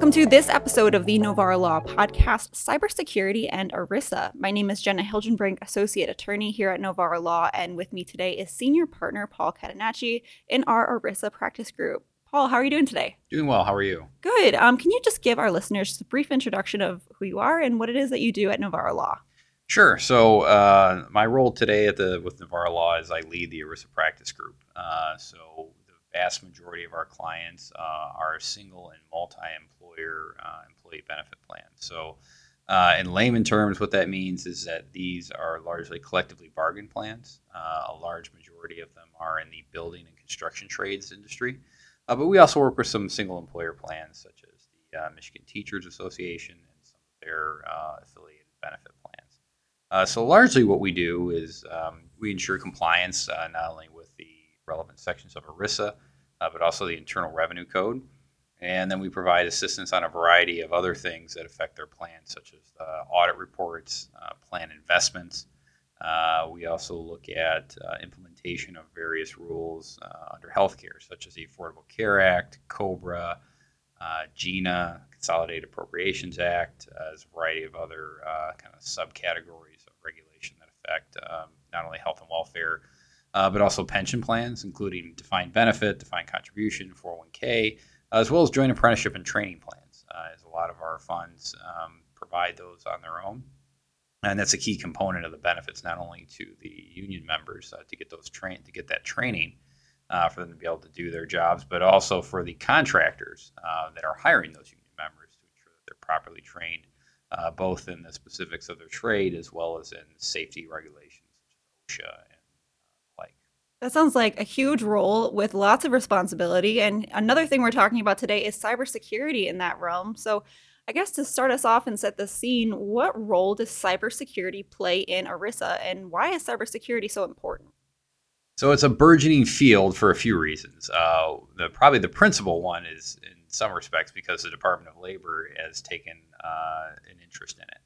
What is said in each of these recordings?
Welcome to this episode of the Novara Law podcast, Cybersecurity and ERISA. My name is Jenna Hilgenbrink, Associate Attorney here at Novara Law, and with me today is Senior Partner Paul Catenacci in our ERISA practice group. Paul, how are you doing today? Doing well. How are you? Good. Um, can you just give our listeners a brief introduction of who you are and what it is that you do at Novara Law? Sure. So uh, my role today at the with Novara Law is I lead the ERISA practice group. Uh, so vast majority of our clients uh, are single and multi-employer uh, employee benefit plans. So, uh, in layman terms, what that means is that these are largely collectively bargain plans. Uh, a large majority of them are in the building and construction trades industry, uh, but we also work with some single employer plans, such as the uh, Michigan Teachers Association and some of their affiliated benefit plans. so, largely, what we do is um, we ensure compliance not only with relevant sections of ERISA, uh, but also the Internal Revenue Code. And then we provide assistance on a variety of other things that affect their plan, such as uh, audit reports, uh, plan investments. Uh, we also look at uh, implementation of various rules uh, under healthcare, such as the Affordable Care Act, COBRA, GINA, Consolidated Appropriations Act, as a variety of other kind of subcategories of regulation that affect um, not only health and welfare uh, but also pension plans, including defined benefit, defined contribution, 401k, as well as joint apprenticeship and training plans, uh, as a lot of our funds um, provide those on their own. And that's a key component of the benefits, not only to the union members uh, to get those train to get that training uh, for them to be able to do their jobs, but also for the contractors uh, that are hiring those union members to ensure that they're properly trained, uh, both in the specifics of their trade as well as in safety regulations such as OSHA that sounds like a huge role with lots of responsibility. And another thing we're talking about today is cybersecurity in that realm. So, I guess to start us off and set the scene, what role does cybersecurity play in ERISA and why is cybersecurity so important? So, it's a burgeoning field for a few reasons. Uh, the, probably the principal one is, in some respects, because the Department of Labor has taken uh, an interest in it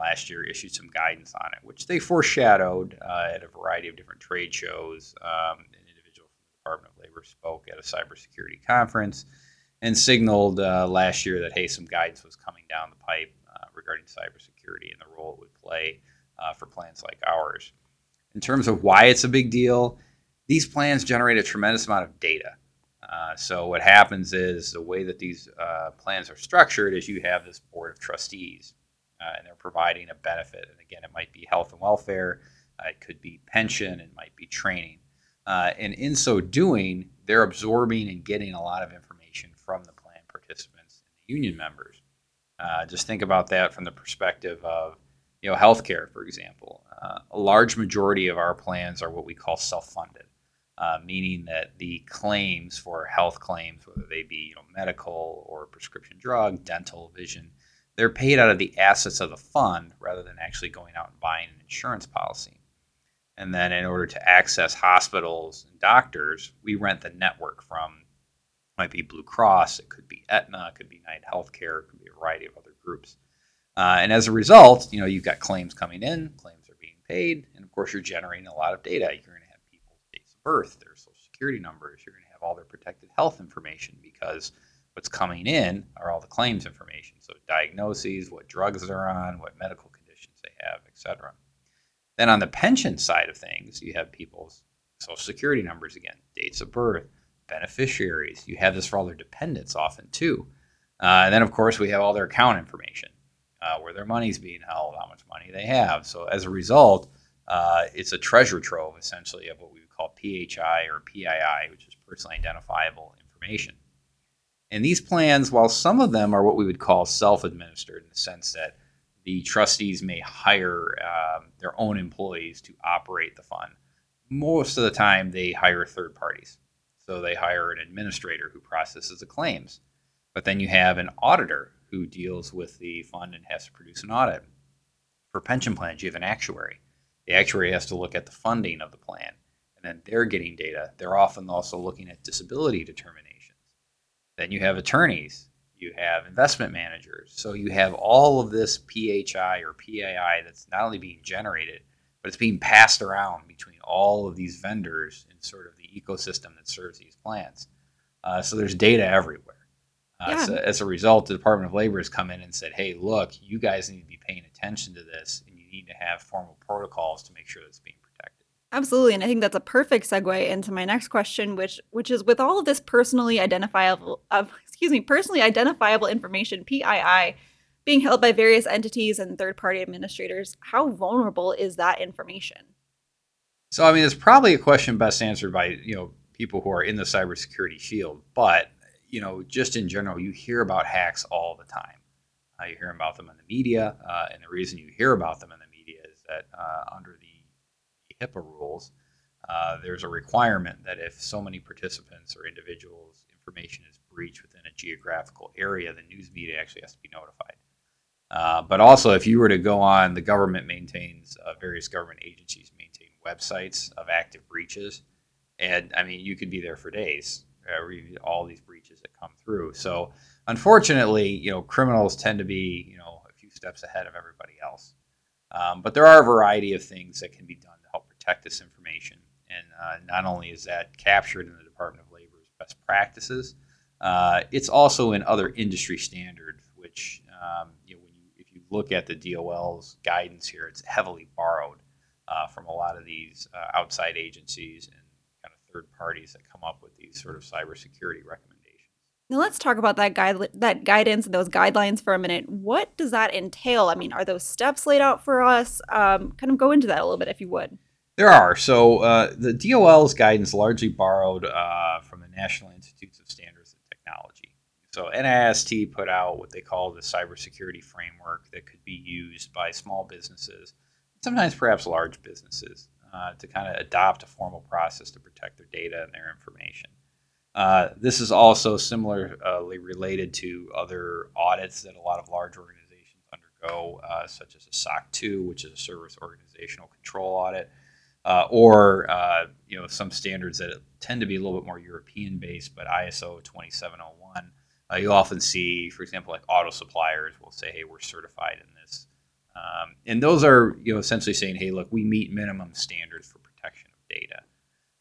last year issued some guidance on it, which they foreshadowed uh, at a variety of different trade shows. Um, an individual from the Department of Labor spoke at a cybersecurity conference and signaled uh, last year that, hey, some guidance was coming down the pipe uh, regarding cybersecurity and the role it would play uh, for plans like ours. In terms of why it's a big deal, these plans generate a tremendous amount of data. Uh, so what happens is the way that these uh, plans are structured is you have this board of trustees uh, and they're providing a benefit. And again, it might be health and welfare, uh, it could be pension, it might be training. Uh, and in so doing, they're absorbing and getting a lot of information from the plan participants and the union members. Uh, just think about that from the perspective of you know healthcare, for example. Uh, a large majority of our plans are what we call self-funded. Uh, meaning that the claims for health claims, whether they be you know, medical or prescription drug, dental, vision, they're paid out of the assets of the fund rather than actually going out and buying an insurance policy. And then, in order to access hospitals and doctors, we rent the network from might be Blue Cross, it could be Aetna, it could be United Healthcare, it could be a variety of other groups. Uh, and as a result, you know you've got claims coming in, claims are being paid, and of course you're generating a lot of data. You're going to have people's dates of birth, their social security numbers, you're going to have all their protected health information because what's coming in are all the claims information. So diagnoses, what drugs they're on, what medical conditions they have, etc. Then on the pension side of things, you have people's social security numbers again, dates of birth, beneficiaries. You have this for all their dependents often too. Uh, and then of course we have all their account information, uh, where their money's being held, how much money they have. So as a result, uh, it's a treasure trove essentially of what we would call PHI or PII, which is personally identifiable information. And these plans, while some of them are what we would call self administered in the sense that the trustees may hire um, their own employees to operate the fund, most of the time they hire third parties. So they hire an administrator who processes the claims. But then you have an auditor who deals with the fund and has to produce an audit. For pension plans, you have an actuary. The actuary has to look at the funding of the plan, and then they're getting data. They're often also looking at disability determination then you have attorneys, you have investment managers. So you have all of this PHI or PII that's not only being generated, but it's being passed around between all of these vendors in sort of the ecosystem that serves these plans. Uh, so there's data everywhere. Uh, Yeah. so as a result, the Department of Labor has come in and said, "Hey, look, you guys need to be paying attention to this, and you need to have formal protocols to make sure that's being protected." Absolutely, and I think that's a perfect segue into my next question, which which is with all of this personally identifiable, uh, excuse me, personally identifiable information (PII) being held by various entities and third-party administrators, how vulnerable is that information? So, I mean, it's probably a question best answered by you know people who are in the cybersecurity field, but you know, just in general, you hear about hacks all the time. Uh, you hear about them in the media, uh, and the reason you hear about them in the media is that uh, under HIPAA rules, uh, there's a requirement that if so many participants or individuals' information is breached within a geographical area, the news media actually has to be notified. Uh, but also, if you were to go on, the government maintains uh, various government agencies maintain websites of active breaches, and I mean, you could be there for days. Uh, all these breaches that come through. So, unfortunately, you know, criminals tend to be, you know, a few steps ahead of everybody else. Um, but there are a variety of things that can be done protect this information. And uh, not only is that captured in the Department of Labor's best practices, uh, it's also in other industry standards, which um, you know, when you if you look at the DOL's guidance here, it's heavily borrowed uh, from a lot of these uh, outside agencies and kind of third parties that come up with these sort of cybersecurity recommendations. Now let's talk about that guide that guidance and those guidelines for a minute. What does that entail? I mean, are those steps laid out for us? Um, kind of go into that a little bit, if you would. There are. So uh, the DOL's guidance largely borrowed uh, from the National Institutes of Standards and Technology. So NIST put out what they call the cybersecurity framework that could be used by small businesses, sometimes perhaps large businesses, uh, to kind of adopt a formal process to protect their data and their information. Uh, this is also similarly related to other audits that a lot of large organizations undergo, uh, such as a SOC 2, which is a service organizational control audit, uh, or uh, you know some standards that tend to be a little bit more European based, but ISO 2701. Uh, you'll often see, for example, like auto suppliers will say, "Hey, we're certified in this," um, and those are you know essentially saying, "Hey, look, we meet minimum standards for protection of data."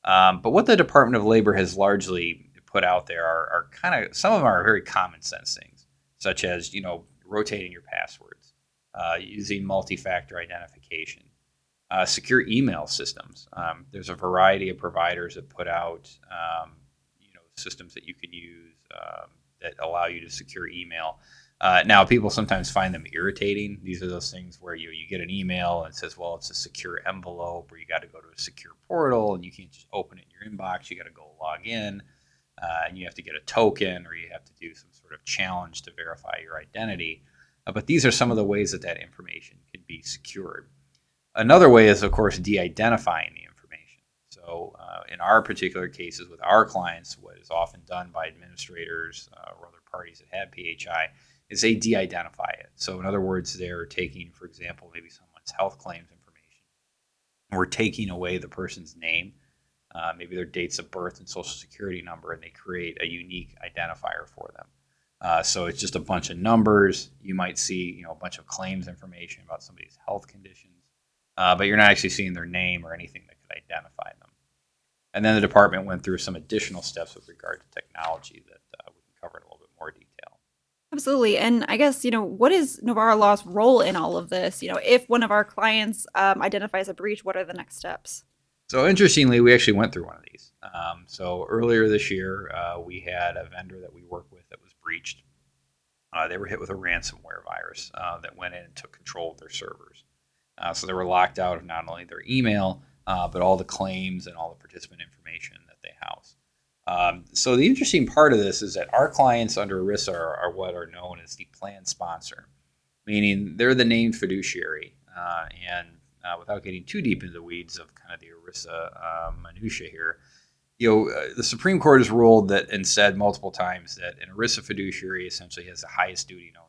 Um, but what the Department of Labor has largely put out there are, are kind of some of them are very common sense things, such as you know rotating your passwords, uh, using multi-factor identification, uh, secure email systems. Um, there's a variety of providers that put out um, you know systems that you can use um, that allow you to secure email. Uh, now, people sometimes find them irritating. These are those things where you you get an email and it says, "Well, it's a secure envelope," or you got to go to a secure portal, and you can't just open it in your inbox. You got to go log in, uh, and you have to get a token, or you have to do some sort of challenge to verify your identity. Uh, but these are some of the ways that that information can be secured. Another way is, of course, de-identifying the information. So, uh, in our particular cases with our clients, what is often done by administrators uh, or other parties that have PHI is they de-identify it. So in other words, they're taking, for example, maybe someone's health claims information, and we're taking away the person's name, uh, maybe their dates of birth and social security number, and they create a unique identifier for them. Uh, so it's just a bunch of numbers. You might see, you know, a bunch of claims information about somebody's health conditions, uh, but you're not actually seeing their name or anything that could identify them. And then the department went through some additional steps with regard to technology that uh, we can cover in a little bit more detail. Absolutely. And I guess, you know, what is Novara Law's role in all of this? You know, if one of our clients um, identifies a breach, what are the next steps? So interestingly, we actually went through one of these. Um, so earlier this year, uh, we had a vendor that we work with that was breached. Uh, they were hit with a ransomware virus uh, that went in and took control of their servers. Uh, so they were locked out of not only their email, uh, but all the claims and all the participant information that they house. Um, so the interesting part of this is that our clients under ERISA are, are what are known as the plan sponsor, meaning they're the named fiduciary. Uh, and uh, without getting too deep into the weeds of kind of the ERISA uh, minutia here, you know, uh, the Supreme Court has ruled that and said multiple times that an ERISA fiduciary essentially has the highest duty known.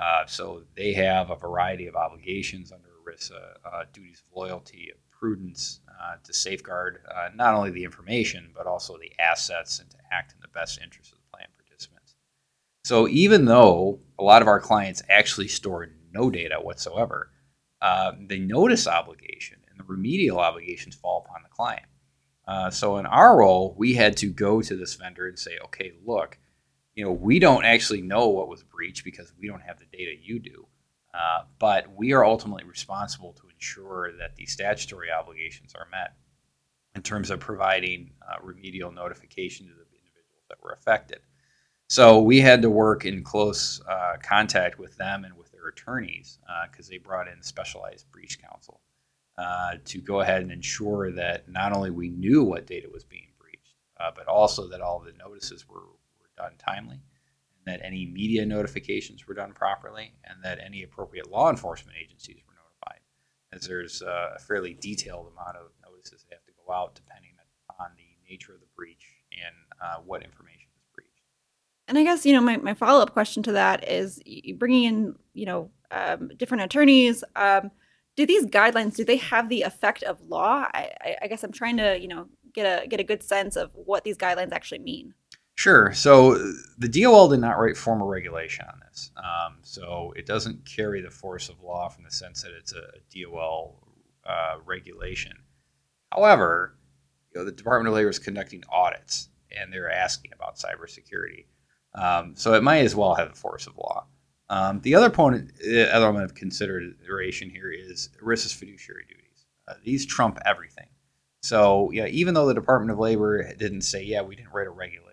Uh, so they have a variety of obligations under ERISA, uh, duties of loyalty, of prudence, uh, to safeguard uh, not only the information but also the assets and to act in the best interest of the plan participants. So even though a lot of our clients actually store no data whatsoever, the notice obligation and the remedial obligations fall upon the client. Uh, so in our role, we had to go to this vendor and say, okay, look, you know, we don't actually know what was breached because we don't have the data you do. Uh, but we are ultimately responsible to ensure that the statutory obligations are met in terms of providing uh, remedial notification to the individuals that were affected. So we had to work in close uh, contact with them and with their attorneys because uh, they brought in specialized breach counsel uh, to go ahead and ensure that not only we knew what data was being breached, uh, but also that all the notices were, were done timely that any media notifications were done properly, and that any appropriate law enforcement agencies were notified, as there's a fairly detailed amount of notices that have to go out depending on the nature of the breach and uh, what information is breached. And I guess you know my, my follow up question to that is bringing in you know um, different attorneys. Um, do these guidelines do they have the effect of law? I, I guess I'm trying to you know get a get a good sense of what these guidelines actually mean. Sure. So the DOL did not write formal regulation on this. Um, so it doesn't carry the force of law from the sense that it's a DOL uh, regulation. However, you know, the Department of Labor is conducting audits and they're asking about cybersecurity. Um, so it might as well have the force of law. Um, the other point, the other element of consideration here is ERISA's fiduciary duties. Uh, these trump everything. So yeah, even though the Department of Labor didn't say, yeah, we didn't write a regulation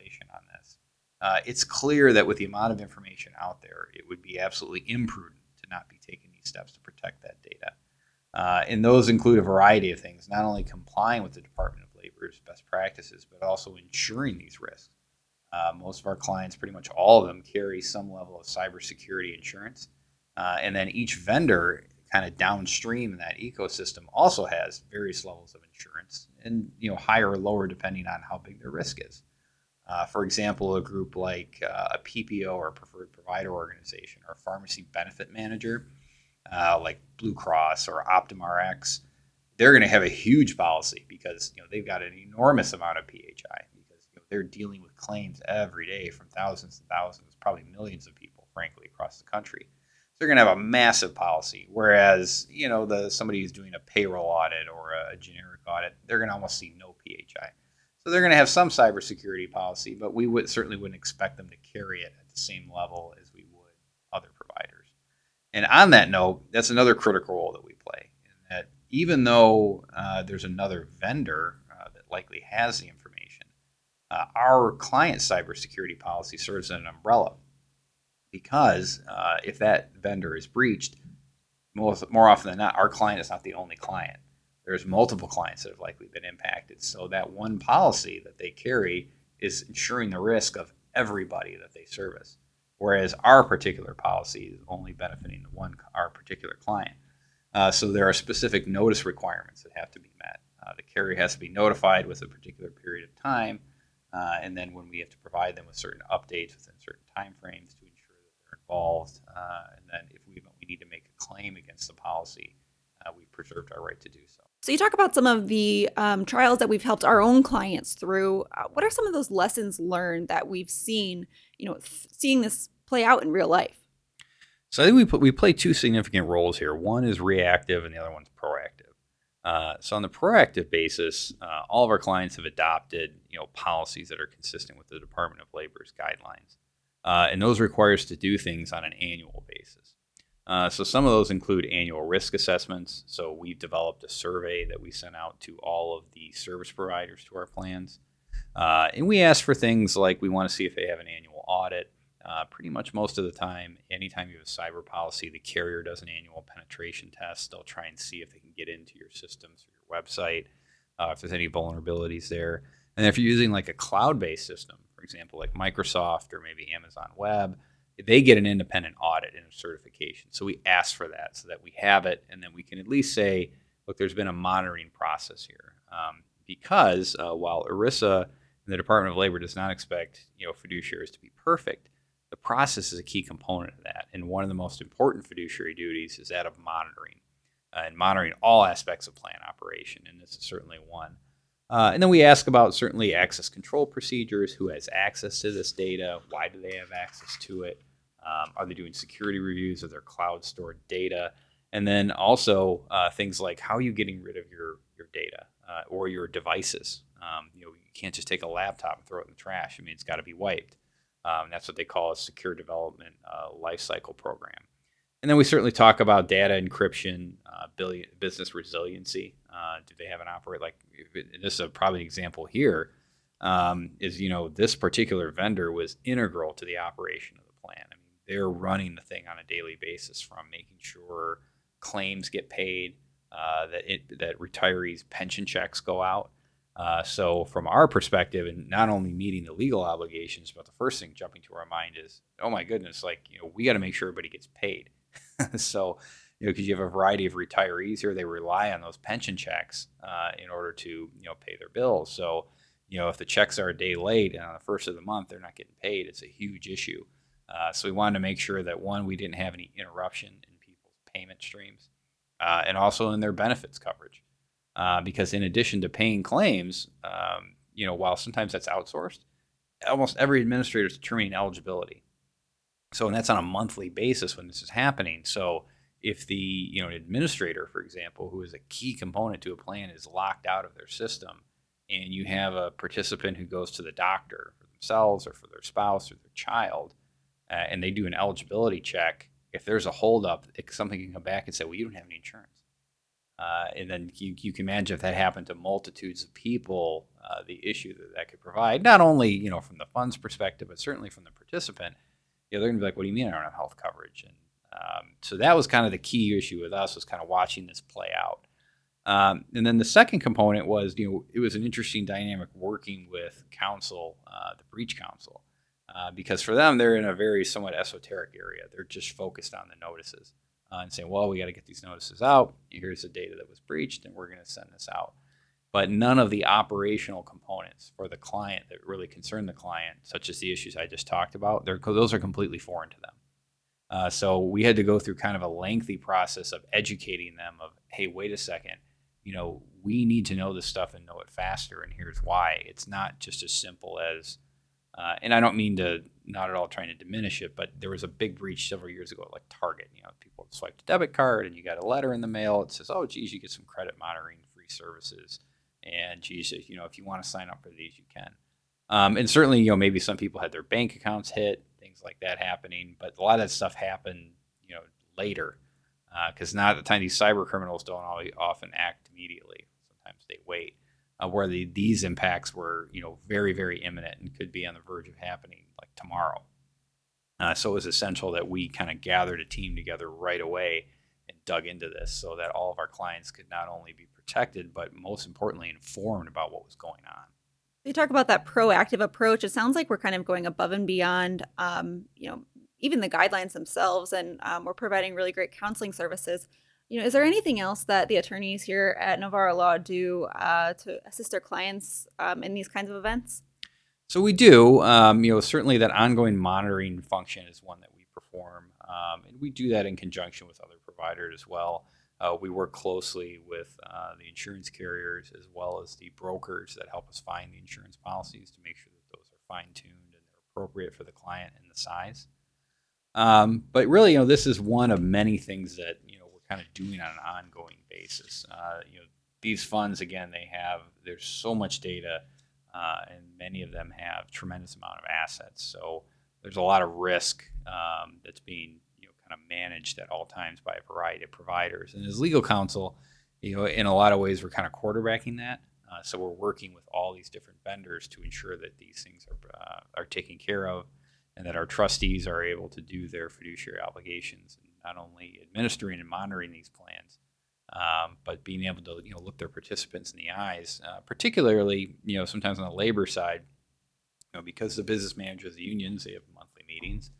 uh, it's clear that with the amount of information out there, it would be absolutely imprudent to not be taking these steps to protect that data. Uh, and those include a variety of things, not only complying with the Department of Labor's best practices, but also insuring these risks. Uh, most of our clients, pretty much all of them, carry some level of cybersecurity insurance. Uh, and then each vendor, kind of downstream in that ecosystem, also has various levels of insurance, and you know higher or lower depending on how big their risk is. Uh, for example, a group like uh, a PPO or a preferred provider organization or a pharmacy benefit manager, uh, like Blue Cross or OptumRx, they're going to have a huge policy because you know they've got an enormous amount of PHI because you know, they're dealing with claims every day from thousands and thousands, probably millions of people, frankly, across the country. So they're going to have a massive policy. Whereas you know the somebody who's doing a payroll audit or a generic audit, they're going to almost see no PHI. So they're going to have some cybersecurity policy, but we would certainly wouldn't expect them to carry it at the same level as we would other providers. And on that note, that's another critical role that we play. In that even though uh, there's another vendor uh, that likely has the information, uh, our client cybersecurity policy serves as an umbrella because uh, if that vendor is breached, more often than not, our client is not the only client there's multiple clients that have likely been impacted. So that one policy that they carry is ensuring the risk of everybody that they service. Whereas our particular policy is only benefiting the one our particular client. Uh, so there are specific notice requirements that have to be met. Uh, the carrier has to be notified with a particular period of time, uh, and then when we have to provide them with certain updates within certain time frames to ensure that they're involved, uh, and then if we, we need to make a claim against the policy, uh, we've preserved our right to do so. So you talk about some of the um, trials that we've helped our own clients through. Uh, what are some of those lessons learned that we've seen, you know, th- seeing this play out in real life? So I think we put, we play two significant roles here. One is reactive, and the other one's proactive. Uh, so on the proactive basis, uh, all of our clients have adopted, you know, policies that are consistent with the Department of Labor's guidelines, uh, and those require us to do things on an annual basis. Uh, so some of those include annual risk assessments. So we've developed a survey that we sent out to all of the service providers to our plans. Uh, and we ask for things like we want to see if they have an annual audit. Uh, pretty much most of the time, anytime you have a cyber policy, the carrier does an annual penetration test. They'll try and see if they can get into your systems or your website, uh, if there's any vulnerabilities there. And if you're using like a cloud based system, for example, like Microsoft or maybe Amazon Web, they get an independent audit and a certification. So we ask for that so that we have it, and then we can at least say, look, there's been a monitoring process here. Um, because uh, while ERISA and the Department of Labor does not expect you know fiduciaries to be perfect, the process is a key component of that. And one of the most important fiduciary duties is that of monitoring uh, and monitoring all aspects of plan operation. And this is certainly one. Uh, and then we ask about certainly access control procedures, who has access to this data, why do they have access to it, um, are they doing security reviews of their cloud stored data? And then also uh, things like how are you getting rid of your, your data uh, or your devices? Um, you know, you can't just take a laptop and throw it in the trash. I mean, it's got to be wiped. Um, that's what they call a secure development uh, lifecycle program. And then we certainly talk about data encryption, uh, business resiliency. Uh, do they have an operate like this is probably an example here? Um, is you know this particular vendor was integral to the operation of the plan. I mean, they're running the thing on a daily basis from making sure claims get paid, uh, that it, that retirees' pension checks go out. Uh, so, from our perspective, and not only meeting the legal obligations, but the first thing jumping to our mind is, oh my goodness, like you know, we got to make sure everybody gets paid. so, you know, because you have a variety of retirees here, they rely on those pension checks uh, in order to you know pay their bills. So, you know, if the checks are a day late and on the first of the month they're not getting paid, it's a huge issue. Uh, so we wanted to make sure that one, we didn't have any interruption in people's payment streams, uh, and also in their benefits coverage, uh, because in addition to paying claims, um, you know, while sometimes that's outsourced, almost every administrator is determining eligibility. So, and that's on a monthly basis when this is happening. So, if the you know administrator, for example, who is a key component to a plan, is locked out of their system, and you have a participant who goes to the doctor for themselves or for their spouse or their child, uh, and they do an eligibility check, if there's a holdup, something can come back and say, "Well, you don't have any insurance." Uh, and then you, you can imagine if that happened to multitudes of people, uh, the issue that that could provide, not only you know from the fund's perspective, but certainly from the participant you know, they're gonna be like, "What do you mean I don't have health coverage?" And um, so that was kind of the key issue with us was kind of watching this play out. Um, and then the second component was, you know, it was an interesting dynamic working with counsel, uh, the breach counsel, uh, because for them they're in a very somewhat esoteric area. They're just focused on the notices uh, and saying, "Well, we got to get these notices out. Here's the data that was breached, and we're going to send this out." but none of the operational components for the client that really concern the client, such as the issues I just talked about, those are completely foreign to them. Uh, so we had to go through kind of a lengthy process of educating them of, hey, wait a second, you know, we need to know this stuff and know it faster, and here's why. It's not just as simple as, uh, and I don't mean to not at all trying to diminish it, but there was a big breach several years ago, at like Target. You know, people swiped a debit card, and you got a letter in the mail. It says, "Oh, geez, you get some credit monitoring free services." And geez, you know, if you want to sign up for these, you can. Um, and certainly, you know, maybe some people had their bank accounts hit, things like that happening. But a lot of that stuff happened, you know, later because uh, now at the time these cyber criminals don't always often act immediately. Sometimes they wait. Uh, where the, these impacts were, you know, very, very imminent and could be on the verge of happening like tomorrow. Uh, so it was essential that we kind of gathered a team together right away and dug into this so that all of our clients could not only be protected, but most importantly, informed about what was going on. You talk about that proactive approach. It sounds like we're kind of going above and beyond, um, you know, even the guidelines themselves, and um, we're providing really great counseling services. You know, is there anything else that the attorneys here at Novara Law do uh, to assist their clients um, in these kinds of events? So we do. Um, you know, certainly that ongoing monitoring function is one that we perform, um, and we do that in conjunction with other providers as well. Uh, we work closely with uh, the insurance carriers as well as the brokers that help us find the insurance policies to make sure that those are fine tuned and they're appropriate for the client and the size. Um, but really, you know, this is one of many things that kind of doing on an ongoing basis. Uh, you know, these funds again, they have there's so much data, uh, and many of them have tremendous amount of assets. So there's a lot of risk um, that's being you know kind of managed at all times by a variety of providers. And as legal counsel, you know, in a lot of ways, we're kind of quarterbacking that. Uh, so we're working with all these different vendors to ensure that these things are uh, are taken care of, and that our trustees are able to do their fiduciary obligations, not only administering and monitoring these plans, um, but being able to you know look their participants in the eyes, uh, particularly you know sometimes on the labor side, you know because the business managers, the unions, they have monthly meetings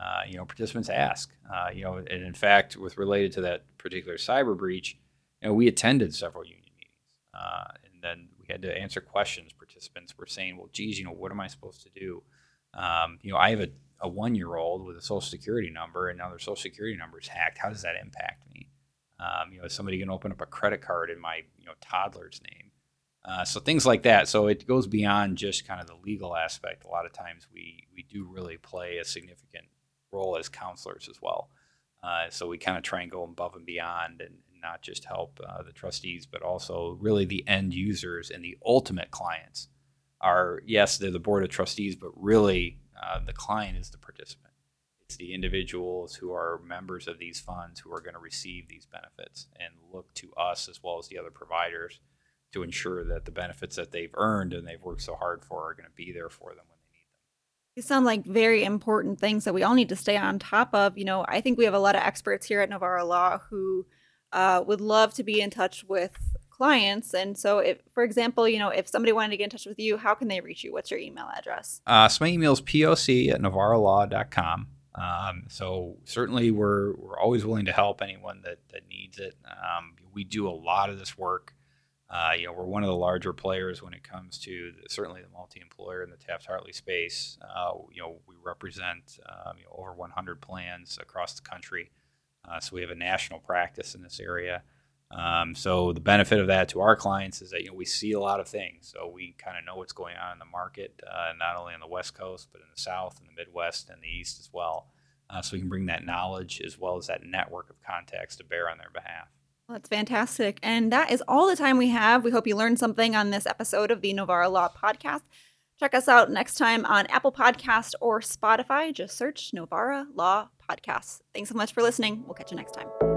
uh, you know, participants ask. Uh, you know, and in fact, with related to that particular cyber breach, you know, we attended several union meetings, uh, and then we had to answer questions. Participants were saying, "Well, geez, you know, what am I supposed to do?" Um, you know, I have a, a one-year-old with a social security number, and now their social security number is hacked. How does that impact me? Um, you know, is somebody going to open up a credit card in my you know toddler's name? Uh, so things like that. So it goes beyond just kind of the legal aspect. A lot of times we we do really play a significant role as counselors as well. Uh, so we kind of try and go above and beyond and, not just help uh, the trustees, but also really the end users and the ultimate clients are, yes, they're the board of trustees, but really uh, the client is the participant. It's the individuals who are members of these funds who are going to receive these benefits and look to us as well as the other providers to ensure that the benefits that they've earned and they've worked so hard for are going to be there for them when they need them. These sound like very important things that we all need to stay on top of. You know, I think we have a lot of experts here at Novara Law who uh, would love to be in touch with clients. And so, if, for example, you know, if somebody wanted to get in touch with you, how can they reach you? What's your email address? Uh, so my email is poc at novaralaw.com. Um, so certainly we're, we're always willing to help anyone that, that needs it. Um, we do a lot of this work. Uh, you know, we're one of the larger players when it comes to the, certainly the multi-employer in the Taft-Hartley space. Uh, you know, we represent um, you know, over 100 plans across the country. Uh, so we have a national practice in this area. Um, so the benefit of that to our clients is that you know we see a lot of things, so we kind of know what's going on in the market, uh, not only on the West Coast but in the South and the Midwest and the East as well. Uh, so we can bring that knowledge as well as that network of contacts to bear on their behalf. Well, that's fantastic, and that is all the time we have. We hope you learned something on this episode of the Novara Law Podcast. Check us out next time on Apple Podcast or Spotify. Just search Novara Law Podcast. Thanks so much for listening. We'll catch you next time.